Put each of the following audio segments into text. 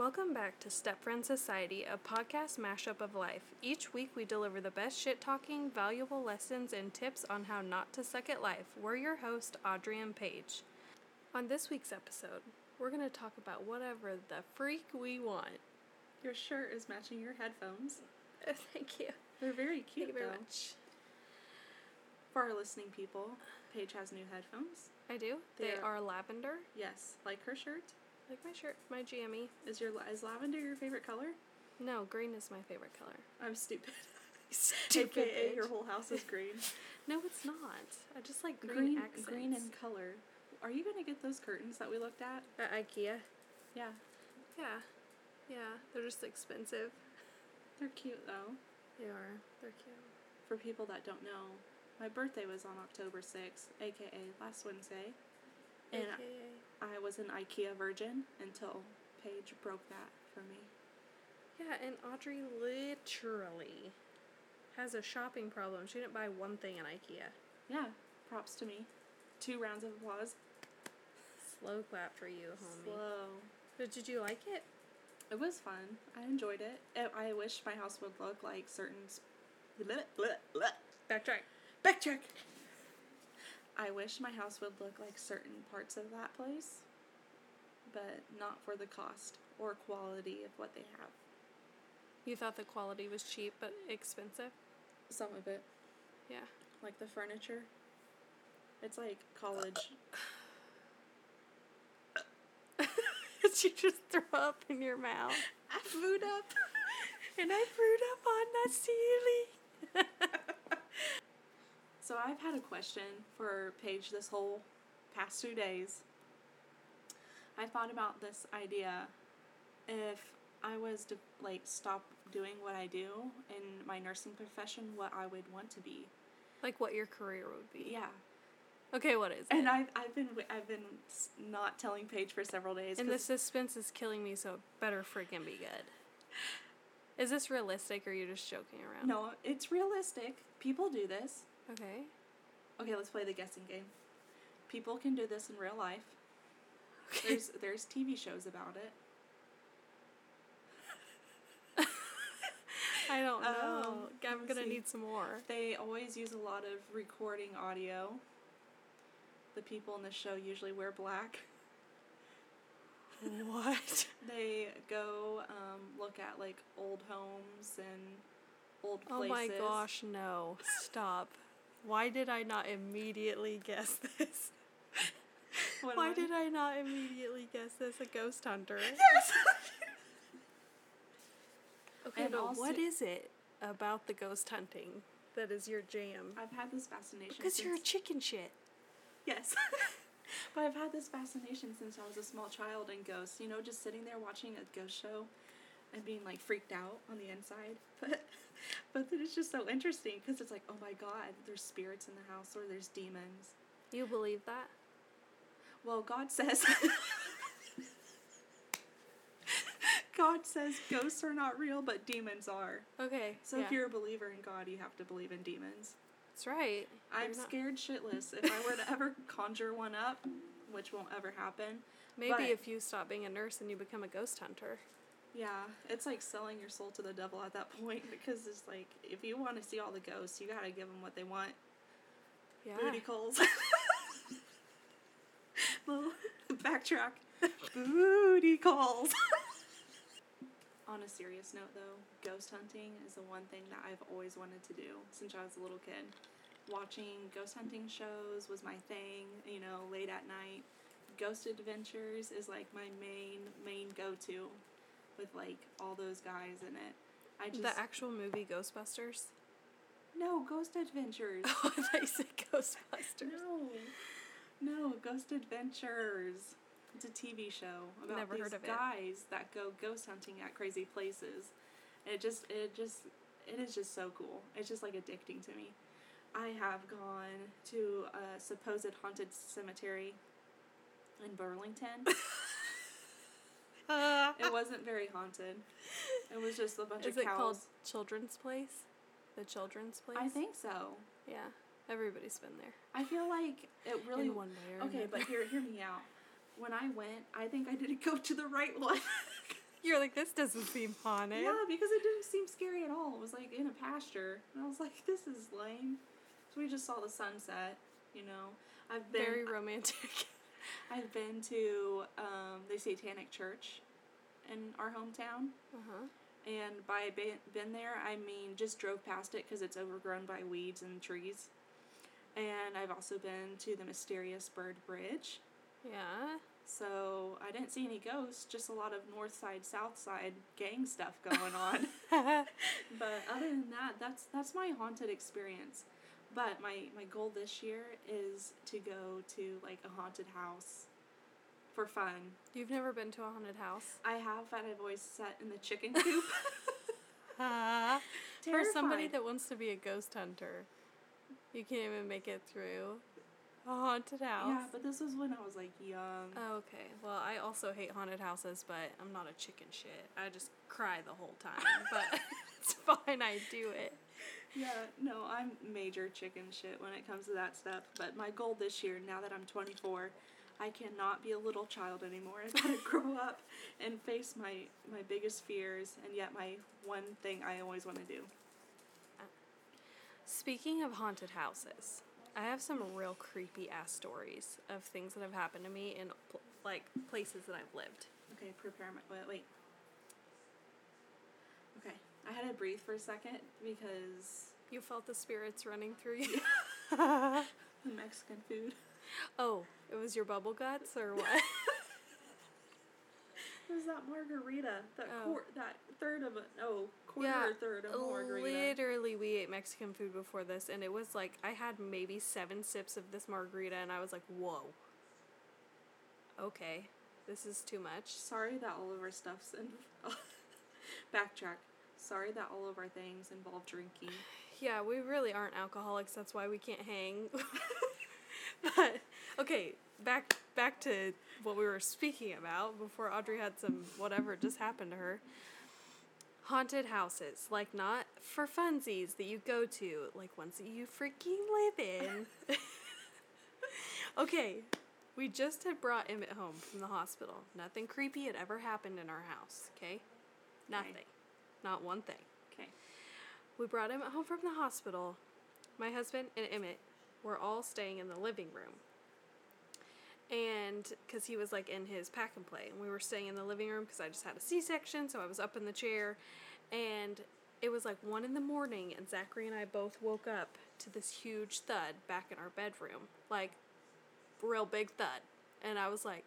Welcome back to Step Friend Society, a podcast mashup of life. Each week we deliver the best shit talking, valuable lessons, and tips on how not to suck at life. We're your host, Audrey and Paige. On this week's episode, we're going to talk about whatever the freak we want. Your shirt is matching your headphones. Oh, Thank you. They're very cute, Thank you very though. much. For our listening people, Paige has new headphones. I do. They They're- are lavender, Yes, like her shirt. Like my shirt, my jammy. Is your is lavender your favorite color? No, green is my favorite color. I'm stupid. Stupid AKA bitch. your whole house is green. No, it's not. I just like green, green, accents. green in color. Are you gonna get those curtains that we looked at? At IKEA. Yeah, Yeah. Yeah, they're just expensive. they're cute though. They are. They're cute. For people that don't know, my birthday was on October 6th, aka last Wednesday, and AKA. I was an IKEA virgin until Paige broke that for me. Yeah, and Audrey literally has a shopping problem. She didn't buy one thing in IKEA. Yeah, props to me. Two rounds of applause. Slow clap for you, homie. Slow. But did you like it? It was fun. I enjoyed it. I I wish my house would look like certain. Sp- bleh, bleh, bleh. Backtrack. Backtrack. I wish my house would look like certain parts of that place, but not for the cost or quality of what they have. You thought the quality was cheap but expensive? Some of it, Yeah. like the furniture, it's like college. Did you just throw up in your mouth? I food up. And I threw up on that ceiling. So I've had a question for Paige this whole past two days. I thought about this idea if I was to like stop doing what I do in my nursing profession, what I would want to be. like what your career would be. Yeah, Okay, what is it? and I've I've been I've been not telling Paige for several days. And the suspense is killing me, so it better freaking be good. Is this realistic or are you just joking around? no, it's realistic. People do this. Okay. Okay, let's play the guessing game. People can do this in real life. There's there's TV shows about it. I don't know. Um, I'm gonna see. need some more. They always use a lot of recording audio. The people in the show usually wear black. What? They go um, look at like old homes and old places. Oh my gosh, no. Stop. Why did I not immediately guess this? What Why I- did I not immediately guess this? A ghost hunter. Yes. Okay, And but also- what is it about the ghost hunting that is your jam? I've had this fascination. Because you're a chicken shit. Yes. but I've had this fascination since I was a small child in ghosts. You know, just sitting there watching a ghost show and being like freaked out on the inside. But but then it's just so interesting because it's like, oh my god, there's spirits in the house or there's demons. You believe that? Well, God says God says ghosts are not real, but demons are. Okay. So yeah. if you're a believer in God, you have to believe in demons. That's right. I'm not- scared shitless. If I were to ever conjure one up, which won't ever happen. Maybe if you stop being a nurse and you become a ghost hunter. Yeah, it's like selling your soul to the devil at that point because it's like if you want to see all the ghosts, you gotta give them what they want. Yeah. Booty calls. Little backtrack. Booty calls. On a serious note, though, ghost hunting is the one thing that I've always wanted to do since I was a little kid. Watching ghost hunting shows was my thing, you know, late at night. Ghost Adventures is like my main main go to with like all those guys in it. I just the actual movie Ghostbusters. No, Ghost Adventures. Oh, I thought you said Ghostbusters. No, no, Ghost Adventures. It's a TV show about Never these heard of it. guys that go ghost hunting at crazy places. It just, it just, it is just so cool. It's just like addicting to me. I have gone to a supposed haunted cemetery in Burlington. it wasn't very haunted. It was just a bunch Is of it called Children's Place? The Children's Place? I think so. Yeah. Everybody's been there. I feel like it really In one way or Okay, another. but hear hear me out. When I went, I think I didn't go to the right one. You're like, this doesn't seem haunted. Yeah, because it didn't seem scary at all. It was like in a pasture, and I was like, this is lame. So we just saw the sunset. You know, I've been Very romantic. I've been to um, the Satanic Church in our hometown. Uh huh. And by been, been there, I mean just drove past it because it's overgrown by weeds and trees. And I've also been to the Mysterious Bird Bridge. Yeah. So I didn't see any ghosts, just a lot of north side, south side gang stuff going on. but other than that, that's that's my haunted experience. But my, my goal this year is to go to like a haunted house for fun. You've never been to a haunted house? I have, but I've always sat in the chicken coop. For somebody that wants to be a ghost hunter, you can't even make it through a haunted house. Yeah, but this was when I was like young. Oh, okay. Well, I also hate haunted houses, but I'm not a chicken shit. I just cry the whole time. but it's fine. I do it. Yeah, no, I'm major chicken shit when it comes to that stuff. But my goal this year, now that I'm 24, I cannot be a little child anymore. I gotta grow up and face my my biggest fears, and yet my one thing I always want to do. Speaking of haunted houses, I have some real creepy ass stories of things that have happened to me in pl- like places that I've lived. Okay, prepare my wait. wait. Okay, I had to breathe for a second because You felt the spirits running through you. the Mexican food. Oh, it was your bubble guts or what? It was that margarita, that Oh. quar- that third of a oh quarter Yeah, or third of a margarita. Literally, we ate Mexican food before this, and it was like I had maybe seven sips of this margarita, and I was like, "Whoa, okay, this is too much." Sorry that all of our stuff's in. Backtrack. Sorry that all of our things involve drinking. Yeah, we really aren't alcoholics. That's why we can't hang. But okay, back back to what we were speaking about before Audrey had some whatever just happened to her. Haunted houses, like not for funsies that you go to, like ones that you freaking live in. okay, we just had brought Emmett home from the hospital. Nothing creepy had ever happened in our house, okay? Nothing. Not one thing. Okay. We brought Emmett home from the hospital. My husband and Emmett were all staying in the living room. And because he was like in his pack and play, and we were staying in the living room because I just had a C section, so I was up in the chair. And it was like one in the morning, and Zachary and I both woke up to this huge thud back in our bedroom. Like, real big thud. And I was like,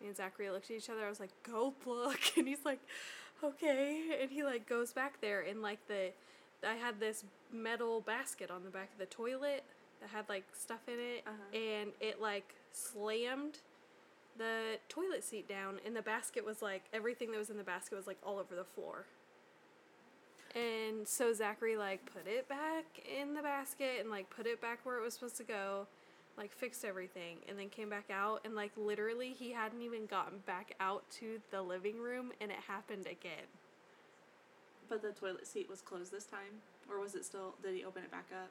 me and Zachary looked at each other. I was like, "Go look," and he's like, "Okay." And he like goes back there, and like the, I had this metal basket on the back of the toilet that had like stuff in it, Uh-huh. and it like slammed the toilet seat down, and the basket was like everything that was in the basket was like all over the floor. And so Zachary like put it back in the basket and like put it back where it was supposed to go, like fixed everything, and then came back out and like literally he hadn't even gotten back out to the living room and it happened again. But the toilet seat was closed this time, or was it still? Did he open it back up?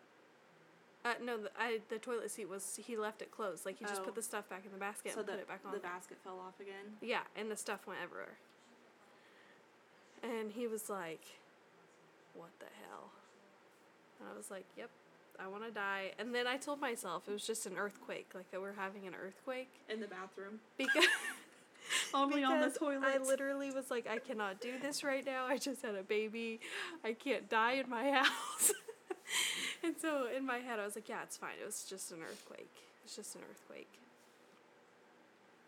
Uh, no, the, I the toilet seat was he left it closed. Like he just Oh. put the stuff back in the basket so and the put it back on. the basket fell off again. Yeah, and the stuff went everywhere. And he was like, What the hell? And I was like, Yep, I want to die. And then I told myself it was just an earthquake, like that we're having an earthquake. In the bathroom. Because, Only on the toilet. I literally was like, I cannot do this right now. I just had a baby. I can't die in my house. And so in my head, I was like, Yeah, it's fine. It was just an earthquake. It's just an earthquake.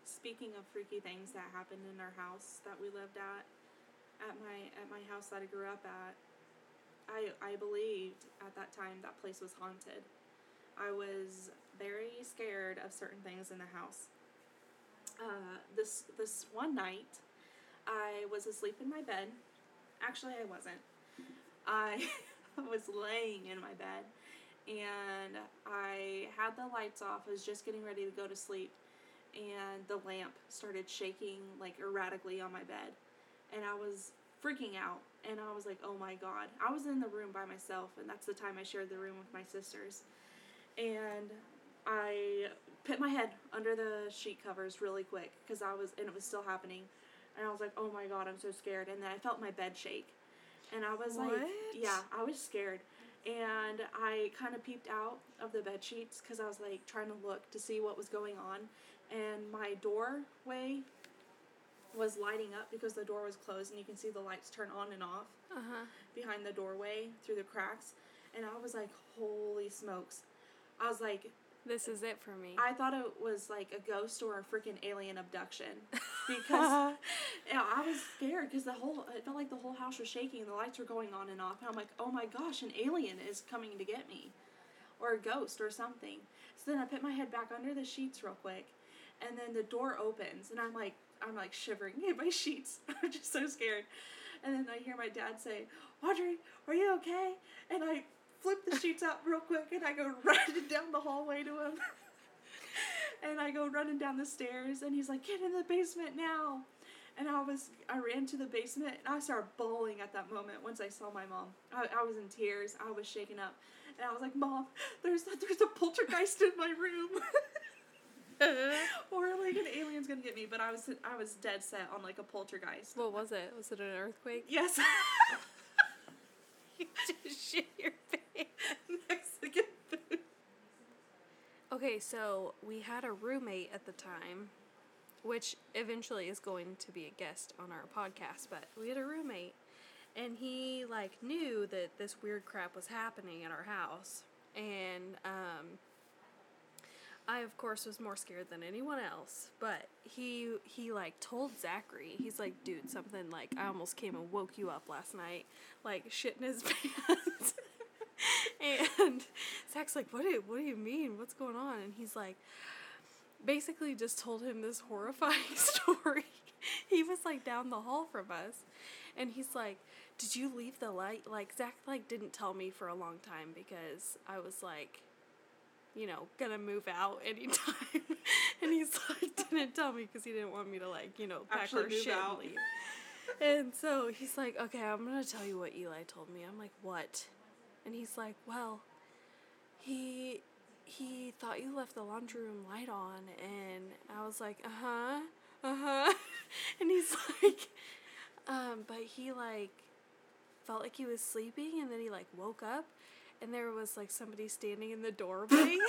Speaking of freaky things that happened in our house that we lived at, at my at my house that I grew up at, I I believed at that time that place was haunted. I was very scared of certain things in the house. Uh, this this one night, I was asleep in my bed. Actually, I wasn't. I was laying in my bed, and I had the lights off. I was just getting ready to go to sleep, and the lamp started shaking like erratically on my bed and I was freaking out and I was like, "Oh my god." I was in the room by myself and that's the time I shared the room with my sisters. And I put my head under the sheet covers really quick cuz I was and it was still happening. and I was like, oh my god, I'm so scared. And then I felt my bed shake, and I was like, yeah, I was scared. And I kind of peeped out of the bed sheets because I was like trying to look to see what was going on, and my doorway was lighting up because the door was closed, and you can see the lights turn on and off Uh huh. behind the doorway through the cracks. And I was like, holy smokes. I was like, This is it for me. I thought it was like a ghost or a freaking alien abduction because yeah, I was scared because the whole it felt like the whole house was shaking. and The lights were going on and off, and I'm like, oh my gosh, an alien is coming to get me, or a ghost or something. So then I put my head back under the sheets real quick, and then the door opens, and I'm like, I'm like shivering in my sheets. I'm just so scared. And then I hear my dad say, Audrey, are you okay? And I flip the sheets out real quick, and I go running down the hallway to him. and I go running down the stairs, and he's like, "Get in the basement now!" And I was, I ran to the basement, and I started bawling at that moment once I saw my mom. I, I was in tears. I was shaken up, and I was like, "Mom, there's a, there's a poltergeist in my room." or like an alien's gonna get me, but I was I was dead set on like a poltergeist. what was it? Was it an earthquake? Yes, you just shit your pants. Mexican food. Okay, so we had a roommate at the time, which eventually is going to be a guest on our podcast, but we had a roommate and he like knew that this weird crap was happening at our house. And um I of course was more scared than anyone else, but he he like told Zachary, he's like, dude, something like I almost came and woke you up last night, like shit in his pants. And Zach's like, what do what do you mean? What's going on? And he's like, basically just told him this horrifying story. he was like down the hall from us, and he's like, did you leave the light? Like Zach like didn't tell me for a long time because I was like you know, gonna move out anytime. and he's like, didn't tell me because he didn't want me to, like, you know, pack Actually our move shit out. and leave. and so he's like, okay, I'm gonna tell you what Eli told me. I'm like, what? And he's like, well, he he thought you left the laundry room light on, and I was like, uh huh, uh huh, and he's like, um, but he like felt like he was sleeping, and then he like woke up, and there was like somebody standing in the doorway.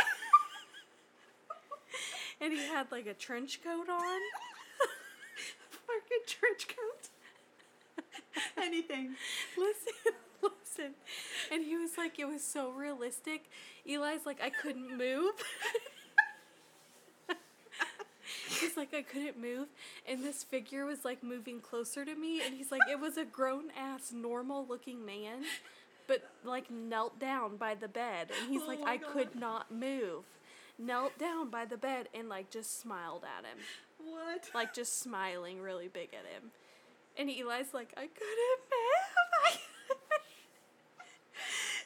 and he had like a trench coat on. Fucking trench coat. Anything. listen, And he was like, it was so realistic. Eli's like, I couldn't move. he's like, I couldn't move. And this figure was like moving closer to me. And he's like, it was a grown ass, normal looking man, but like knelt down by the bed. And he's Oh like, I could not move. Knelt down by the bed and like just smiled at him. What? Like just smiling really big at him. And Eli's like, I couldn't move.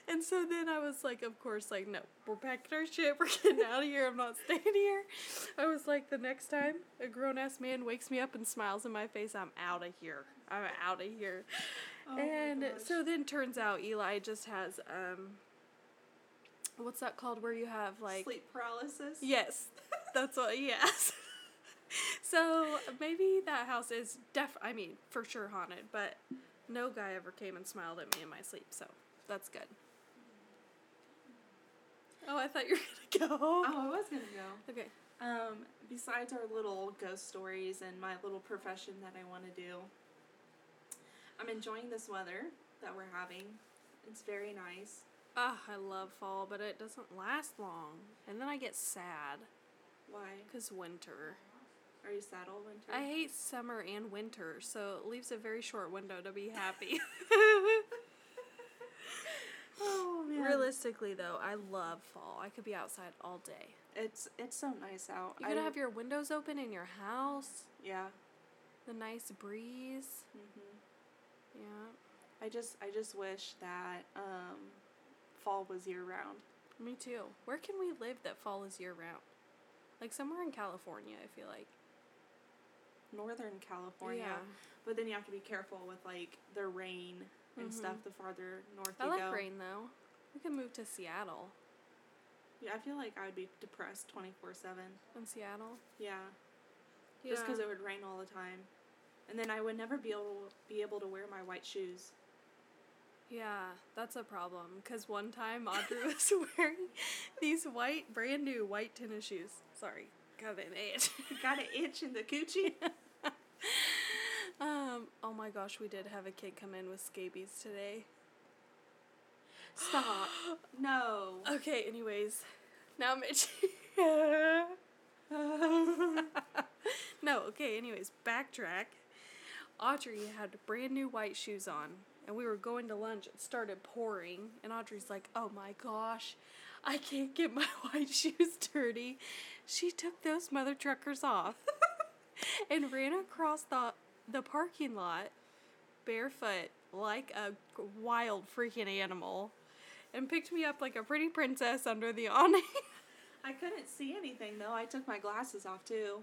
I couldn't move." And so then I was like, of course, like, no, we're packing our shit. We're getting out of here. I'm not staying here. I was like, the next time a grown ass man wakes me up and smiles in my face, I'm out of here. I'm out of here. Oh and so then turns out Eli just has, um, what's that called where you have like. sleep paralysis. Yes, that's what has. so maybe that house is def. I mean, for sure haunted, but no guy ever came and smiled at me in my sleep, so that's good. Oh, I thought you were gonna go. Oh, I was gonna go. Okay. Um, besides our little ghost stories and my little profession that I want to do, I'm enjoying this weather that we're having. It's very nice. Ah, I love fall, but it doesn't last long, and then I get sad Why? because winter. Are you sad all winter? I hate summer and winter, so it leaves a very short window to be happy. man. Realistically, though, I love fall. I could be outside all day. It's it's so nice out. You I have your windows open in your house, yeah. the nice breeze. hmm Yeah, I just I just wish that um, fall was year round. me too. Where can we live that fall is year round? Like somewhere in California, I feel like. Northern California, Yeah. but then you have to be careful with like the rain and Mhm. stuff. The farther north I you like go, rain though. We can move to Seattle. yeah, I feel like I would be depressed twenty four seven. In Seattle. Yeah, Yeah. just because it would rain all the time. And then I would never be able be able to wear my white shoes. Yeah, that's a problem. Because one time Audrey was wearing these white, brand new white tennis shoes. Sorry, got an itch. Got an itch in the coochie. um, oh my gosh, we did have a kid come in with scabies today. Stop. no. Okay, anyways, now I'm itchy. no, okay, anyways, backtrack. Audrey had brand new white shoes on, and we were going to lunch. It started pouring, and Audrey's like, oh my gosh, I can't get my white shoes dirty. She took those mother truckers off and ran across the, the parking lot barefoot like a wild freaking animal and picked me up like a pretty princess under the awning. I couldn't see anything though. I took my glasses off too,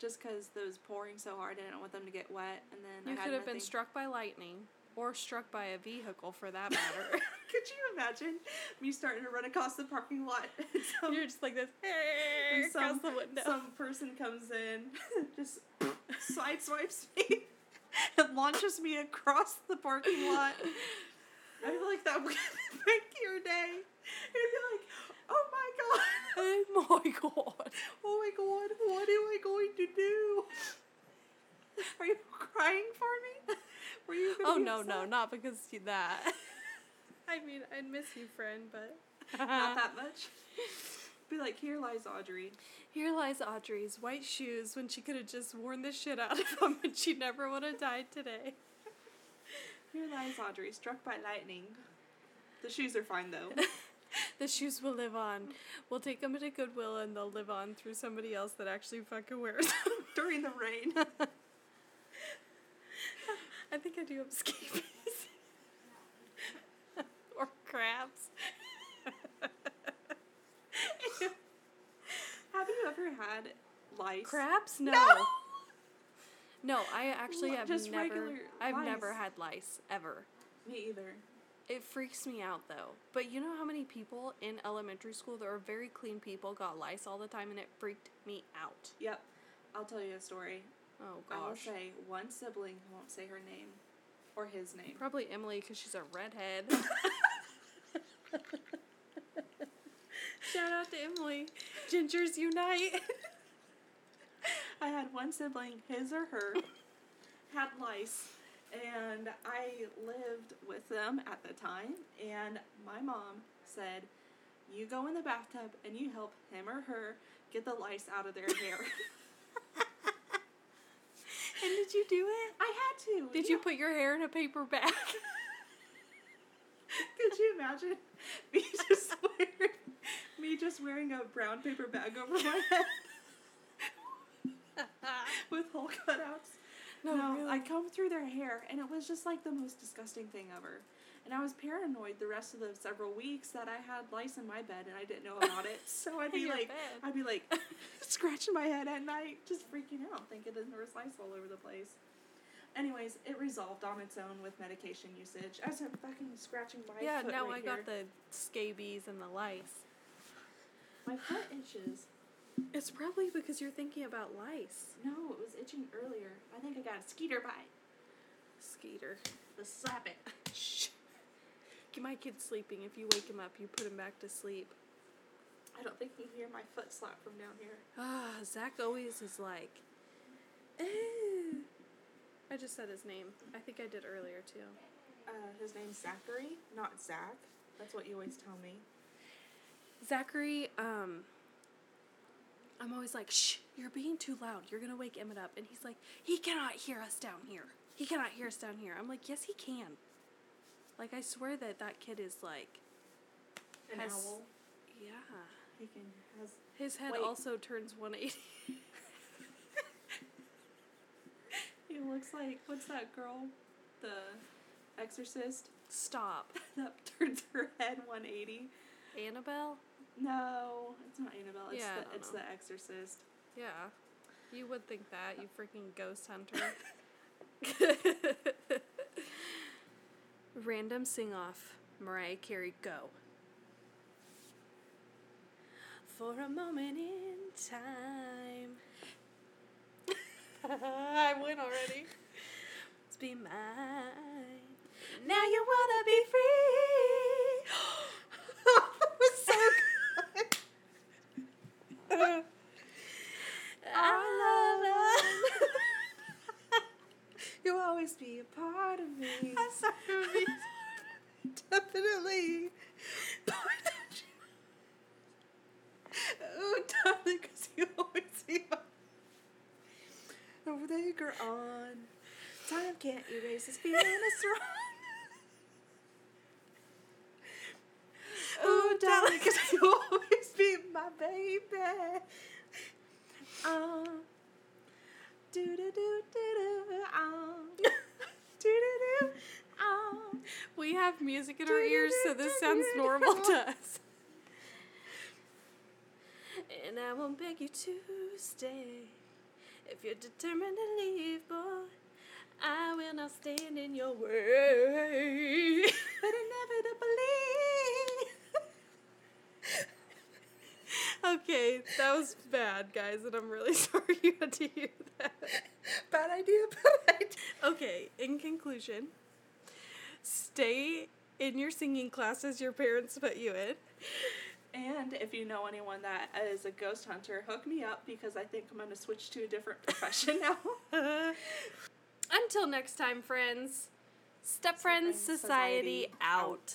just because it was pouring so hard. I didn't want them to get wet, and then You I had could have been struck by lightning or struck by a vehicle for that matter. Could you imagine me starting to run across the parking lot? some, You're just like this and across some, the window. some person comes in, just sideswipes me, and launches me across the parking lot. I feel like that would make your day. And You'd be like, oh my god. oh my god. Oh my god, what am I going to do? Are you crying for me? Were you Oh no, no, not because of that. I mean, I'd miss you, friend, but Not that much. Be like, here lies Audrey. Here lies Audrey's white shoes when she could have just worn the shit out of them and she never would have died today. Here lies Audrey, struck by lightning. The shoes are fine though. The shoes will live on. We'll take them to Goodwill and they'll live on through somebody else that actually fucking wears them. During the rain. I think I do have scabies. or crabs. Have you ever had lice? Crabs? No. No. No, I actually have just never I've never had lice ever. Me either. It freaks me out though. But you know how many people in elementary school that are very clean people got lice all the time and it freaked me out. Yep. I'll tell you a story. Oh gosh. I will say one sibling won't say her name or his name. Probably Emily because she's a redhead. Shout out to Emily. Gingers unite. I had one sibling, his or her, had lice, and I lived with them at the time. And my mom said, "You go in the bathtub and you help him or her get the lice out of their hair." and did you do it? I had to. Did you put your hair in a paper bag? Could you imagine me just wearing me just wearing a brown paper bag over my head with hole cutouts? No, No, really. I combed through their hair, and it was just like the most disgusting thing ever. And I was paranoid the rest of the several weeks that I had lice in my bed and I didn't know about it. So I'd be like, bed. I'd be like scratching my head at night, just freaking out, thinking that there was lice all over the place. Anyways, it resolved on its own with medication usage. As I'm fucking scratching my yeah, foot now right I got the scabies and the lice. my foot itches. It's probably because you're thinking about lice. No, it was itching earlier. I think I got a skeeter bite. Skeeter. Let's slap it. Shh. Get my kid sleeping. If you wake him up, you put him back to sleep. I don't think you hear my foot slap from down here. Ah, Zach always is like, "Ew." I just said his name. I think I did earlier too. Uh, his name's Zachary, not Zach. That's what you always tell me. Zachary, um, I'm always like, shh, you're being too loud. You're gonna wake Emmett up. And he's like, he cannot hear us down here. He cannot hear us down here. I'm like, yes, he can. Like, I swear that that kid is like, An Has- owl. yeah. He can has. His head Wait. also turns 180. He looks like what's that girl, the Exorcist, Stop. that turns her head one eighty. Annabelle? No, it's not Annabelle. It's Yeah, the it's know. the Exorcist. Yeah. You would think that, you freaking ghost hunter. Random sing off. Mariah Carey, go. For a moment in time. I win already. be mine. Now you wanna be free. that was so good. I love You'll always be a part of me. I'm sorry. Definitely. oh, darling, because you always see my. Over there, girl, on. Time can't erase this feeling it's wrong. Oh, darling, because you always be my baby. Um, do do do do do. Um, do do do. Um. We have music in our ears, so this sounds normal to us. And I won't beg you to stay. If you're determined to leave, boy, I will not stand in your way. But inevitably. Okay, that was bad, guys, and I'm really sorry you had to hear that. bad idea, bad idea. Okay, in conclusion, stay in your singing classes your parents put you in. And if you know anyone that is a ghost hunter, hook me up because I think I'm going to switch to a different profession now. Until next time, friends. Step Friends Society Society out.